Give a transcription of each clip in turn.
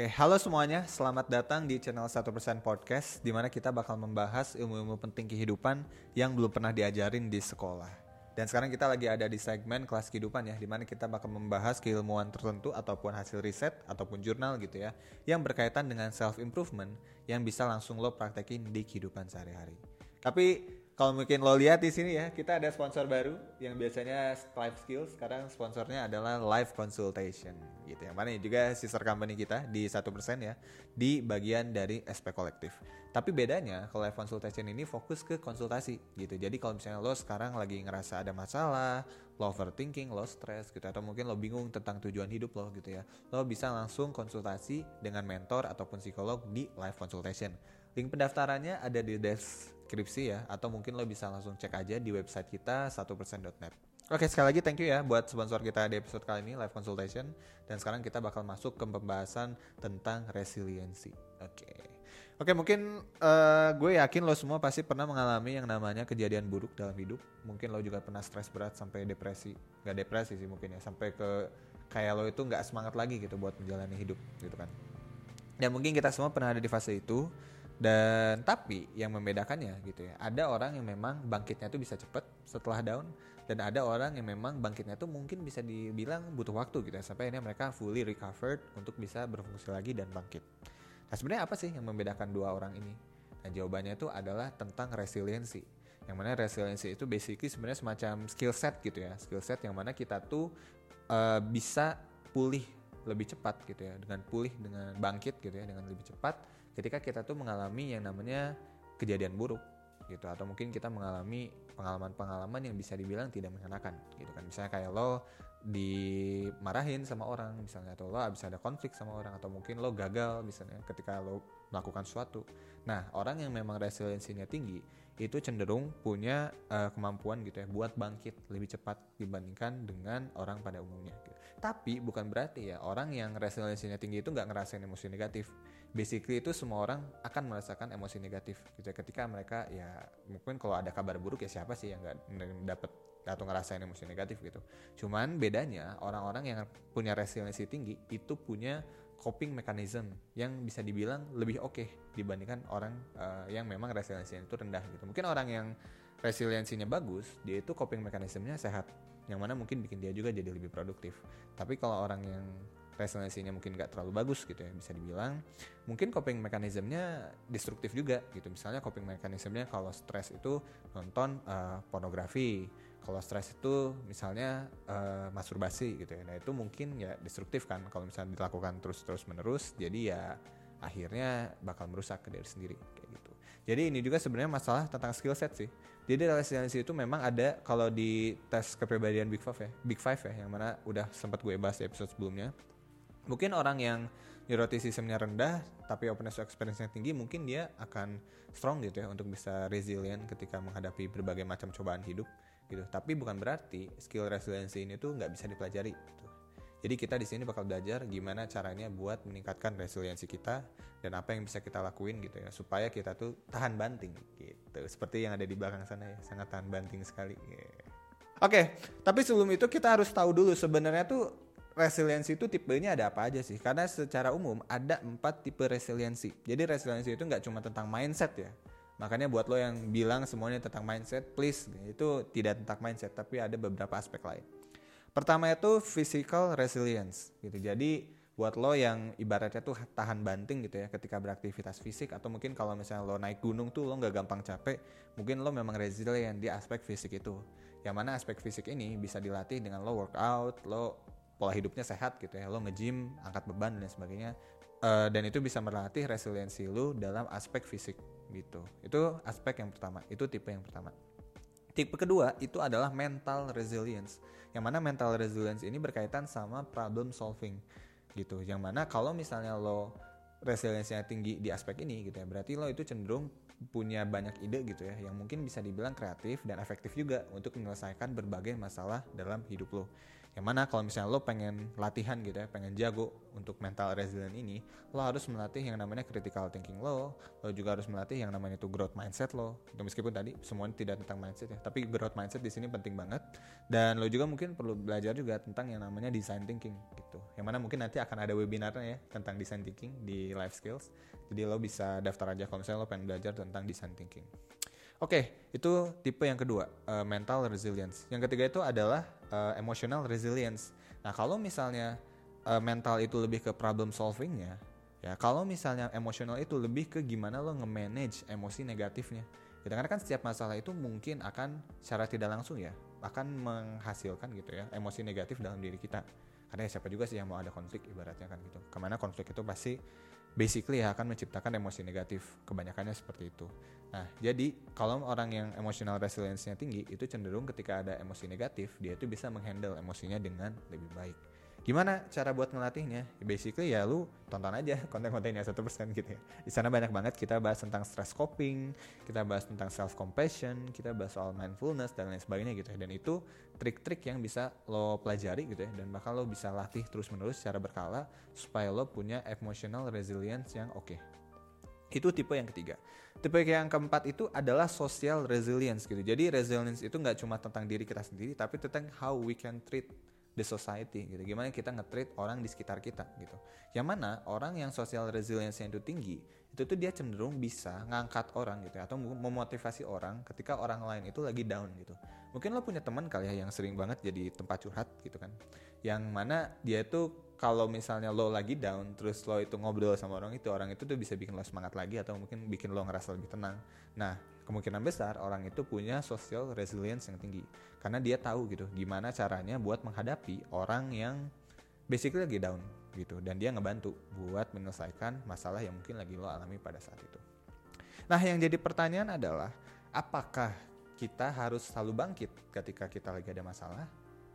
Oke, halo semuanya. Selamat datang di channel 1% Podcast di mana kita bakal membahas ilmu-ilmu penting kehidupan yang belum pernah diajarin di sekolah. Dan sekarang kita lagi ada di segmen kelas kehidupan ya, di mana kita bakal membahas keilmuan tertentu ataupun hasil riset ataupun jurnal gitu ya, yang berkaitan dengan self improvement yang bisa langsung lo praktekin di kehidupan sehari-hari. Tapi kalau mungkin lo lihat di sini ya, kita ada sponsor baru yang biasanya life skills, sekarang sponsornya adalah live consultation gitu. Yang mana juga sister company kita di satu persen ya, di bagian dari SP kolektif. Tapi bedanya kalau live consultation ini fokus ke konsultasi gitu. Jadi kalau misalnya lo sekarang lagi ngerasa ada masalah, lo overthinking, lo stress gitu, atau mungkin lo bingung tentang tujuan hidup lo gitu ya, lo bisa langsung konsultasi dengan mentor ataupun psikolog di live consultation. Link pendaftarannya ada di deskripsi ya atau mungkin lo bisa langsung cek aja di website kita 1%.net. Oke sekali lagi thank you ya buat sponsor kita di episode kali ini live consultation dan sekarang kita bakal masuk ke pembahasan tentang resiliensi. Oke. Oke mungkin uh, gue yakin lo semua pasti pernah mengalami yang namanya kejadian buruk dalam hidup. Mungkin lo juga pernah stres berat sampai depresi, nggak depresi sih mungkin ya, sampai ke kayak lo itu nggak semangat lagi gitu buat menjalani hidup gitu kan. Dan mungkin kita semua pernah ada di fase itu dan tapi yang membedakannya gitu ya, ada orang yang memang bangkitnya tuh bisa cepet setelah down dan ada orang yang memang bangkitnya tuh mungkin bisa dibilang butuh waktu gitu ya sampai ini mereka fully recovered untuk bisa berfungsi lagi dan bangkit. Nah sebenarnya apa sih yang membedakan dua orang ini? Nah jawabannya itu adalah tentang resiliensi. Yang mana resiliensi itu basically sebenarnya semacam skill set gitu ya, skill set yang mana kita tuh uh, bisa pulih lebih cepat gitu ya, dengan pulih dengan bangkit gitu ya, dengan lebih cepat ketika kita tuh mengalami yang namanya kejadian buruk gitu. Atau mungkin kita mengalami pengalaman-pengalaman yang bisa dibilang tidak mengenakan gitu kan. Misalnya kayak lo dimarahin sama orang misalnya atau lo habis ada konflik sama orang atau mungkin lo gagal misalnya ketika lo melakukan sesuatu. Nah orang yang memang resiliensinya tinggi itu cenderung punya uh, kemampuan gitu ya buat bangkit lebih cepat dibandingkan dengan orang pada umumnya gitu. Tapi bukan berarti ya orang yang resiliensinya tinggi itu nggak ngerasain emosi negatif. Basically itu semua orang akan merasakan emosi negatif. Ya. ketika mereka ya mungkin kalau ada kabar buruk ya siapa sih yang nggak dapat atau ngerasain emosi negatif gitu. Cuman bedanya orang-orang yang punya resiliensi tinggi itu punya coping mechanism yang bisa dibilang lebih oke okay dibandingkan orang uh, yang memang resiliensinya itu rendah gitu. Mungkin orang yang resiliensinya bagus dia itu coping mechanismnya sehat yang mana mungkin bikin dia juga jadi lebih produktif. Tapi kalau orang yang resiliensinya mungkin gak terlalu bagus gitu ya bisa dibilang mungkin coping mekanismenya destruktif juga gitu. Misalnya coping mekanismenya kalau stres itu nonton uh, pornografi. Kalau stres itu misalnya uh, masturbasi gitu ya. Nah itu mungkin ya destruktif kan kalau misalnya dilakukan terus terus menerus jadi ya akhirnya bakal merusak ke diri sendiri jadi ini juga sebenarnya masalah tentang skill set sih. Jadi resiliensi itu memang ada kalau di tes kepribadian Big Five ya. Big Five ya yang mana udah sempat gue bahas di episode sebelumnya. Mungkin orang yang neuroticismnya rendah tapi openness to experience-nya tinggi mungkin dia akan strong gitu ya untuk bisa resilient ketika menghadapi berbagai macam cobaan hidup gitu. Tapi bukan berarti skill resiliensi ini tuh nggak bisa dipelajari gitu. Jadi kita di sini bakal belajar gimana caranya buat meningkatkan resiliensi kita dan apa yang bisa kita lakuin gitu ya supaya kita tuh tahan banting gitu seperti yang ada di belakang sana ya sangat tahan banting sekali oke okay, tapi sebelum itu kita harus tahu dulu sebenarnya tuh resiliensi itu tipenya ada apa aja sih? Karena secara umum ada empat tipe resiliensi. Jadi resiliensi itu nggak cuma tentang mindset ya. Makanya buat lo yang bilang semuanya tentang mindset, please itu tidak tentang mindset, tapi ada beberapa aspek lain. Pertama itu physical resilience gitu. Jadi buat lo yang ibaratnya tuh tahan banting gitu ya ketika beraktivitas fisik atau mungkin kalau misalnya lo naik gunung tuh lo nggak gampang capek, mungkin lo memang resilient di aspek fisik itu. Yang mana aspek fisik ini bisa dilatih dengan lo workout, lo pola hidupnya sehat gitu ya lo nge-gym angkat beban dan sebagainya uh, dan itu bisa melatih resiliensi lo dalam aspek fisik gitu itu aspek yang pertama itu tipe yang pertama Tipe kedua itu adalah mental resilience. Yang mana mental resilience ini berkaitan sama problem solving gitu. Yang mana kalau misalnya lo resilience-nya tinggi di aspek ini gitu ya, berarti lo itu cenderung punya banyak ide gitu ya yang mungkin bisa dibilang kreatif dan efektif juga untuk menyelesaikan berbagai masalah dalam hidup lo. Yang mana kalau misalnya lo pengen latihan gitu ya, pengen jago untuk mental resilient ini, lo harus melatih yang namanya critical thinking lo, lo juga harus melatih yang namanya itu growth mindset lo. Itu meskipun tadi semuanya tidak tentang mindset ya, tapi growth mindset di sini penting banget. Dan lo juga mungkin perlu belajar juga tentang yang namanya design thinking gitu. Yang mana mungkin nanti akan ada webinarnya ya tentang design thinking di life skills. Jadi lo bisa daftar aja kalau misalnya lo pengen belajar tentang design thinking. Oke, itu tipe yang kedua, uh, mental resilience. Yang ketiga itu adalah uh, emotional resilience. Nah, kalau misalnya uh, mental itu lebih ke problem solvingnya, ya kalau misalnya emosional itu lebih ke gimana lo nge-manage emosi negatifnya. Gitu, karena kan setiap masalah itu mungkin akan secara tidak langsung ya, akan menghasilkan gitu ya emosi negatif dalam diri kita. Karena ya siapa juga sih yang mau ada konflik ibaratnya kan gitu. Ke mana konflik itu pasti basically ya akan menciptakan emosi negatif. Kebanyakannya seperti itu. Nah jadi kalau orang yang emotional resilience-nya tinggi itu cenderung ketika ada emosi negatif dia itu bisa menghandle emosinya dengan lebih baik Gimana cara buat ngelatihnya? Basically ya lu tonton aja konten-kontennya satu persen gitu ya. Di sana banyak banget kita bahas tentang stress coping, kita bahas tentang self compassion, kita bahas soal mindfulness dan lain sebagainya gitu ya. Dan itu trik-trik yang bisa lo pelajari gitu ya dan bakal lo bisa latih terus-menerus secara berkala supaya lo punya emotional resilience yang oke. Okay. Itu tipe yang ketiga. Tipe yang keempat itu adalah social resilience gitu. Jadi resilience itu nggak cuma tentang diri kita sendiri, tapi tentang how we can treat the society gitu. Gimana kita nge-treat orang di sekitar kita gitu. Yang mana orang yang social resilience yang itu tinggi, itu tuh dia cenderung bisa ngangkat orang gitu ya, atau memotivasi orang ketika orang lain itu lagi down gitu. Mungkin lo punya teman kali ya yang sering banget jadi tempat curhat gitu kan. Yang mana dia tuh kalau misalnya lo lagi down terus lo itu ngobrol sama orang itu orang itu tuh bisa bikin lo semangat lagi atau mungkin bikin lo ngerasa lebih tenang nah kemungkinan besar orang itu punya social resilience yang tinggi. Karena dia tahu gitu gimana caranya buat menghadapi orang yang basically lagi down gitu. Dan dia ngebantu buat menyelesaikan masalah yang mungkin lagi lo alami pada saat itu. Nah yang jadi pertanyaan adalah apakah kita harus selalu bangkit ketika kita lagi ada masalah?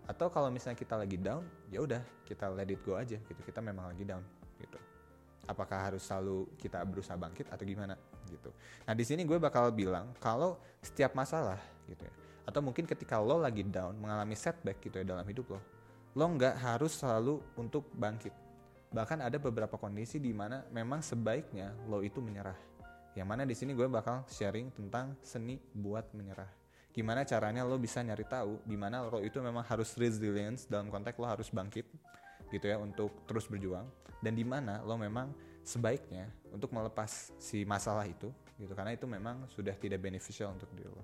Atau kalau misalnya kita lagi down ya udah kita let it go aja gitu. Kita memang lagi down gitu. Apakah harus selalu kita berusaha bangkit atau gimana gitu. Nah di sini gue bakal bilang kalau setiap masalah gitu ya atau mungkin ketika lo lagi down mengalami setback gitu ya dalam hidup lo lo nggak harus selalu untuk bangkit. Bahkan ada beberapa kondisi di mana memang sebaiknya lo itu menyerah. Yang mana di sini gue bakal sharing tentang seni buat menyerah. Gimana caranya lo bisa nyari tahu di mana lo itu memang harus resilience dalam konteks lo harus bangkit gitu ya untuk terus berjuang dan di mana lo memang sebaiknya untuk melepas si masalah itu gitu karena itu memang sudah tidak beneficial untuk diri lo.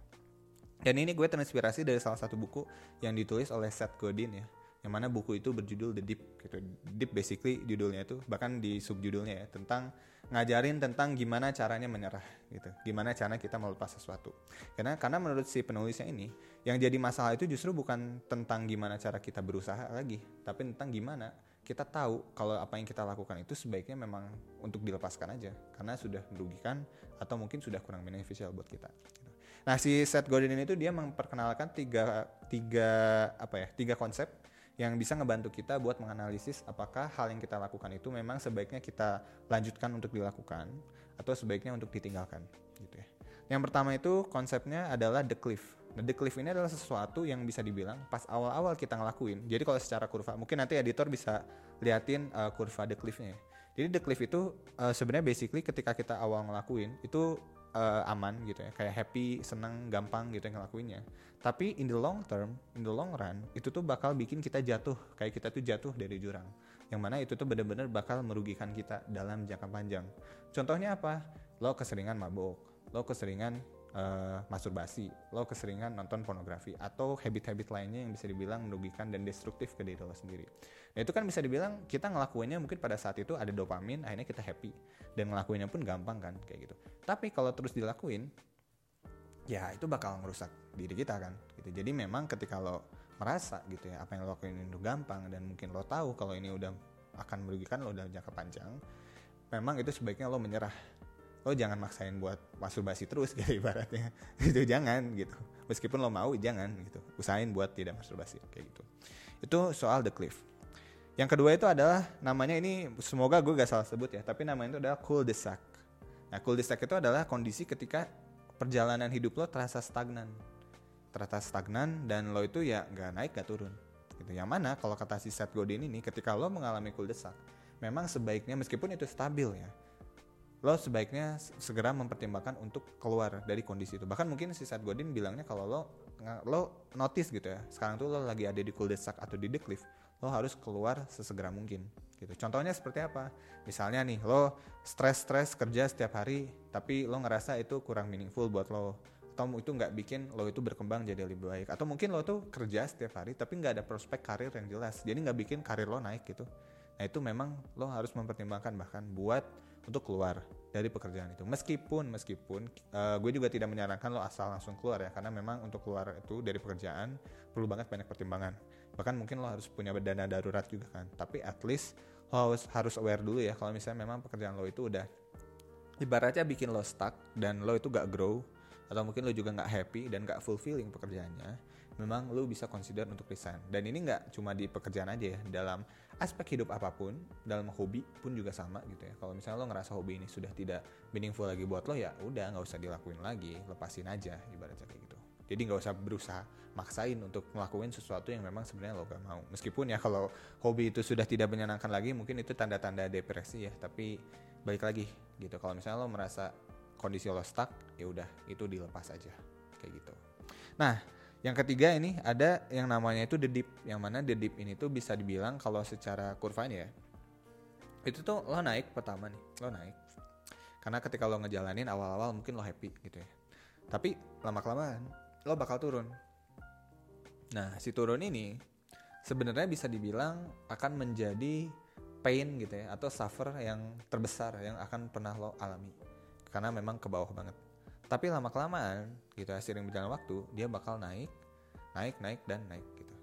Dan ini gue terinspirasi dari salah satu buku yang ditulis oleh Seth Godin ya yang mana buku itu berjudul The Deep gitu. Deep basically judulnya itu bahkan di subjudulnya ya tentang ngajarin tentang gimana caranya menyerah gitu. Gimana cara kita melepas sesuatu. Karena karena menurut si penulisnya ini yang jadi masalah itu justru bukan tentang gimana cara kita berusaha lagi, tapi tentang gimana kita tahu kalau apa yang kita lakukan itu sebaiknya memang untuk dilepaskan aja karena sudah merugikan atau mungkin sudah kurang beneficial buat kita. Gitu. Nah si Seth Godin ini tuh dia memperkenalkan tiga tiga apa ya tiga konsep yang bisa ngebantu kita buat menganalisis apakah hal yang kita lakukan itu memang sebaiknya kita lanjutkan untuk dilakukan atau sebaiknya untuk ditinggalkan gitu ya. Yang pertama itu konsepnya adalah the cliff. Nah, the cliff ini adalah sesuatu yang bisa dibilang pas awal-awal kita ngelakuin. Jadi kalau secara kurva, mungkin nanti editor bisa liatin uh, kurva the cliffnya. Jadi the cliff itu uh, sebenarnya basically ketika kita awal ngelakuin itu uh, aman gitu ya. Kayak happy seneng gampang gitu yang ngelakuinnya. Tapi in the long term in the long run itu tuh bakal bikin kita jatuh. Kayak kita tuh jatuh dari jurang. Yang mana itu tuh bener-bener bakal merugikan kita dalam jangka panjang. Contohnya apa? Lo keseringan mabuk lo keseringan uh, masturbasi, lo keseringan nonton pornografi atau habit-habit lainnya yang bisa dibilang merugikan dan destruktif ke diri lo sendiri. Nah itu kan bisa dibilang kita ngelakuinnya mungkin pada saat itu ada dopamin, akhirnya kita happy dan ngelakuinnya pun gampang kan kayak gitu. Tapi kalau terus dilakuin, ya itu bakal ngerusak diri kita kan. Gitu. Jadi memang ketika lo merasa gitu ya apa yang lo lakuin itu gampang dan mungkin lo tahu kalau ini udah akan merugikan lo dalam jangka panjang, memang itu sebaiknya lo menyerah lo jangan maksain buat masturbasi terus gitu ibaratnya. Itu jangan gitu. Meskipun lo mau jangan gitu. Usahain buat tidak masturbasi kayak gitu. Itu soal the cliff. Yang kedua itu adalah namanya ini semoga gue gak salah sebut ya tapi namanya itu adalah cool de sac nah cool de sac itu adalah kondisi ketika perjalanan hidup lo terasa stagnan. Terasa stagnan dan lo itu ya gak naik gak turun gitu. Yang mana kalau kata si Seth Godin ini ketika lo mengalami cool de sac memang sebaiknya meskipun itu stabil ya lo sebaiknya segera mempertimbangkan untuk keluar dari kondisi itu. Bahkan mungkin si Seth Godin bilangnya kalau lo lo notice gitu ya, sekarang tuh lo lagi ada di cul-de-sac atau di cliff, lo harus keluar sesegera mungkin gitu. Contohnya seperti apa? Misalnya nih, lo stres-stres kerja setiap hari, tapi lo ngerasa itu kurang meaningful buat lo atau itu nggak bikin lo itu berkembang jadi lebih baik atau mungkin lo tuh kerja setiap hari tapi nggak ada prospek karir yang jelas jadi nggak bikin karir lo naik gitu nah itu memang lo harus mempertimbangkan bahkan buat untuk keluar dari pekerjaan itu. Meskipun meskipun uh, gue juga tidak menyarankan lo asal langsung keluar ya karena memang untuk keluar itu dari pekerjaan perlu banget banyak pertimbangan. Bahkan mungkin lo harus punya dana darurat juga kan. Tapi at least lo harus harus aware dulu ya kalau misalnya memang pekerjaan lo itu udah ibaratnya bikin lo stuck dan lo itu gak grow atau mungkin lo juga nggak happy dan nggak fulfilling pekerjaannya, memang lo bisa consider untuk resign. Dan ini nggak cuma di pekerjaan aja ya, dalam aspek hidup apa pun, dalam hobi pun juga sama gitu ya. Kalau misalnya lo ngerasa hobi ini sudah tidak meaningful lagi buat lo ya, udah nggak usah dilakuin lagi, lepasin aja ibaratnya kayak gitu. Jadi nggak usah berusaha maksain untuk melakukan sesuatu yang memang sebenarnya lo gak mau. Meskipun ya kalau hobi itu sudah tidak menyenangkan lagi, mungkin itu tanda-tanda depresi ya. Tapi balik lagi gitu. Kalau misalnya lo merasa kondisi lo stuck ya udah itu dilepas aja kayak gitu nah yang ketiga ini ada yang namanya itu the deep yang mana the deep ini tuh bisa dibilang kalau secara kurvanya ya itu tuh lo naik pertama nih lo naik. Karena ketika lo ngejalanin awal-awal mungkin lo happy gitu ya. Tapi lama kelamaan lo bakal turun. Nah si turun ini sebenarnya bisa dibilang akan menjadi pain gitu ya atau suffer yang terbesar yang akan pernah lo alami. Karena memang ke bawah banget tapi lama kelamaan gitu sering berjalan waktu dia bakal naik naik naik dan naik gitu.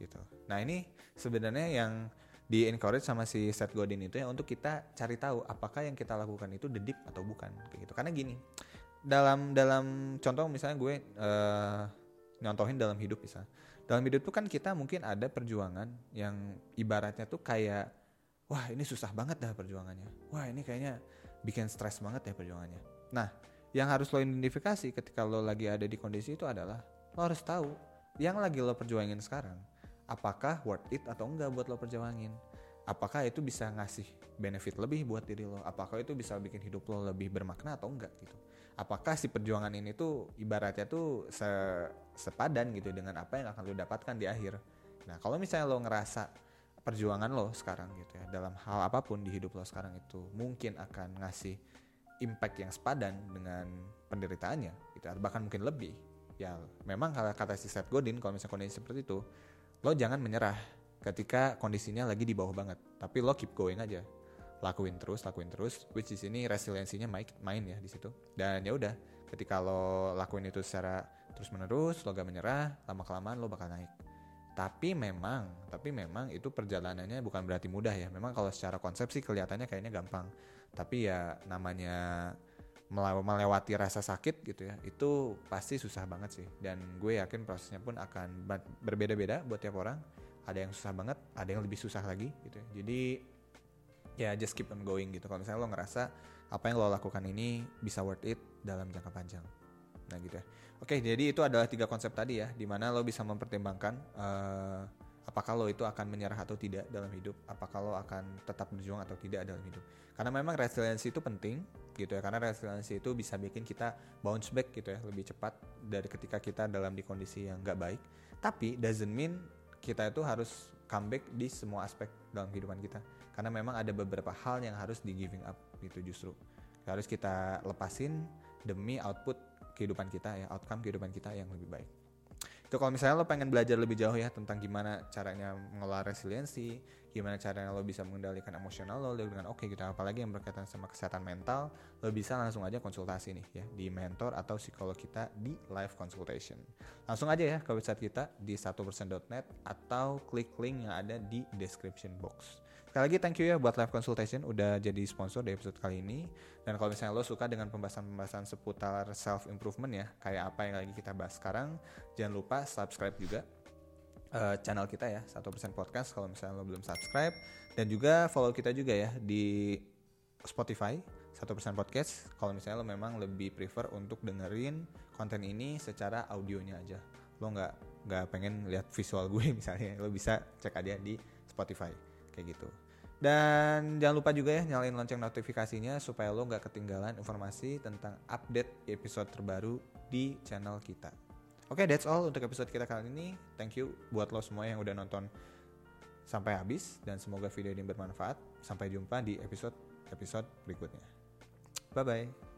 Gitu. Nah ini sebenarnya yang di encourage sama si Seth Godin itu ya untuk kita cari tahu apakah yang kita lakukan itu deep atau bukan kayak gitu. Karena gini dalam dalam contoh misalnya gue uh, nyontohin dalam hidup bisa dalam hidup tuh kan kita mungkin ada perjuangan yang ibaratnya tuh kayak wah ini susah banget dah perjuangannya. Wah ini kayaknya bikin stres banget ya perjuangannya. Nah, yang harus lo identifikasi ketika lo lagi ada di kondisi itu adalah lo harus tahu yang lagi lo perjuangin sekarang apakah worth it atau enggak buat lo perjuangin. Apakah itu bisa ngasih benefit lebih buat diri lo? Apakah itu bisa bikin hidup lo lebih bermakna atau enggak gitu? Apakah si perjuangan ini tuh ibaratnya tuh se sepadan gitu dengan apa yang akan lo dapatkan di akhir? Nah, kalau misalnya lo ngerasa perjuangan lo sekarang gitu ya dalam hal apa pun di hidup lo sekarang itu mungkin akan ngasih impact yang sepadan dengan penderitaannya gitu. Bahkan mungkin lebih. Ya memang kalau kata si Seth Godin kalau misalnya kondisi seperti itu lo jangan menyerah ketika kondisinya lagi di bawah banget. Tapi lo keep going aja. Lakuin terus lakuin terus which di sini resiliensinya main main ya di situ. Dan ya udah ketika lo lakuin itu secara terus menerus lo gak menyerah lama kelamaan lo bakal naik tapi memang tapi memang itu perjalanannya bukan berarti mudah ya. Memang kalau secara konsep sih kelihatannya kayaknya gampang. Tapi ya namanya melewati rasa sakit gitu ya itu pasti susah banget sih. Dan gue yakin prosesnya pun akan berbeda-beda buat tiap orang. Ada yang susah banget ada yang lebih susah lagi gitu ya. Jadi ya just keep on going gitu. Kalau misalnya lo ngerasa apa yang lo lakukan ini bisa worth it dalam jangka panjang Nah gitu ya. Oke, jadi itu adalah tiga konsep tadi ya, di mana lo bisa mempertimbangkan uh, apakah lo itu akan menyerah atau tidak dalam hidup, apakah lo akan tetap berjuang atau tidak dalam hidup. Karena memang resiliensi itu penting gitu ya, karena resiliensi itu bisa bikin kita bounce back gitu ya, lebih cepat dari ketika kita dalam di kondisi yang nggak baik. Tapi doesn't mean kita itu harus comeback di semua aspek dalam kehidupan kita. Karena memang ada beberapa hal yang harus di giving up gitu justru. Harus kita lepasin demi output kehidupan kita ya outcome kehidupan kita yang lebih baik. Itu kalau misalnya lo pengen belajar lebih jauh ya tentang gimana caranya mengelola resiliensi gimana caranya lo bisa mengendalikan emosional lo dengan oke okay, gitu apalagi yang berkaitan sama kesehatan mental lo bisa langsung aja konsultasi nih ya di mentor atau psikolog kita di live consultation. Langsung aja ya ke website kita di 1%.net atau klik link yang ada di description box Sekali lagi thank you ya buat live consultation udah jadi sponsor di episode kali ini. Dan kalau misalnya lo suka dengan pembahasan-pembahasan seputar self improvement ya, kayak apa yang lagi kita bahas sekarang, jangan lupa subscribe juga uh, channel kita ya, satu persen podcast kalau misalnya lo belum subscribe. Dan juga follow kita juga ya di Spotify satu persen podcast. Kalau misalnya lo memang lebih prefer untuk dengerin konten ini secara audionya aja. Lo nggak nggak pengen lihat visual gue misalnya lo bisa cek aja di Spotify kayak gitu dan jangan lupa juga ya nyalain lonceng notifikasinya supaya lo nggak ketinggalan informasi tentang update episode terbaru di channel kita. Oke, okay, that's all untuk episode kita kali ini. Thank you buat lo semua yang udah nonton sampai habis dan semoga video ini bermanfaat. Sampai jumpa di episode episode berikutnya. Bye bye.